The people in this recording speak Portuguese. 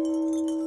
Música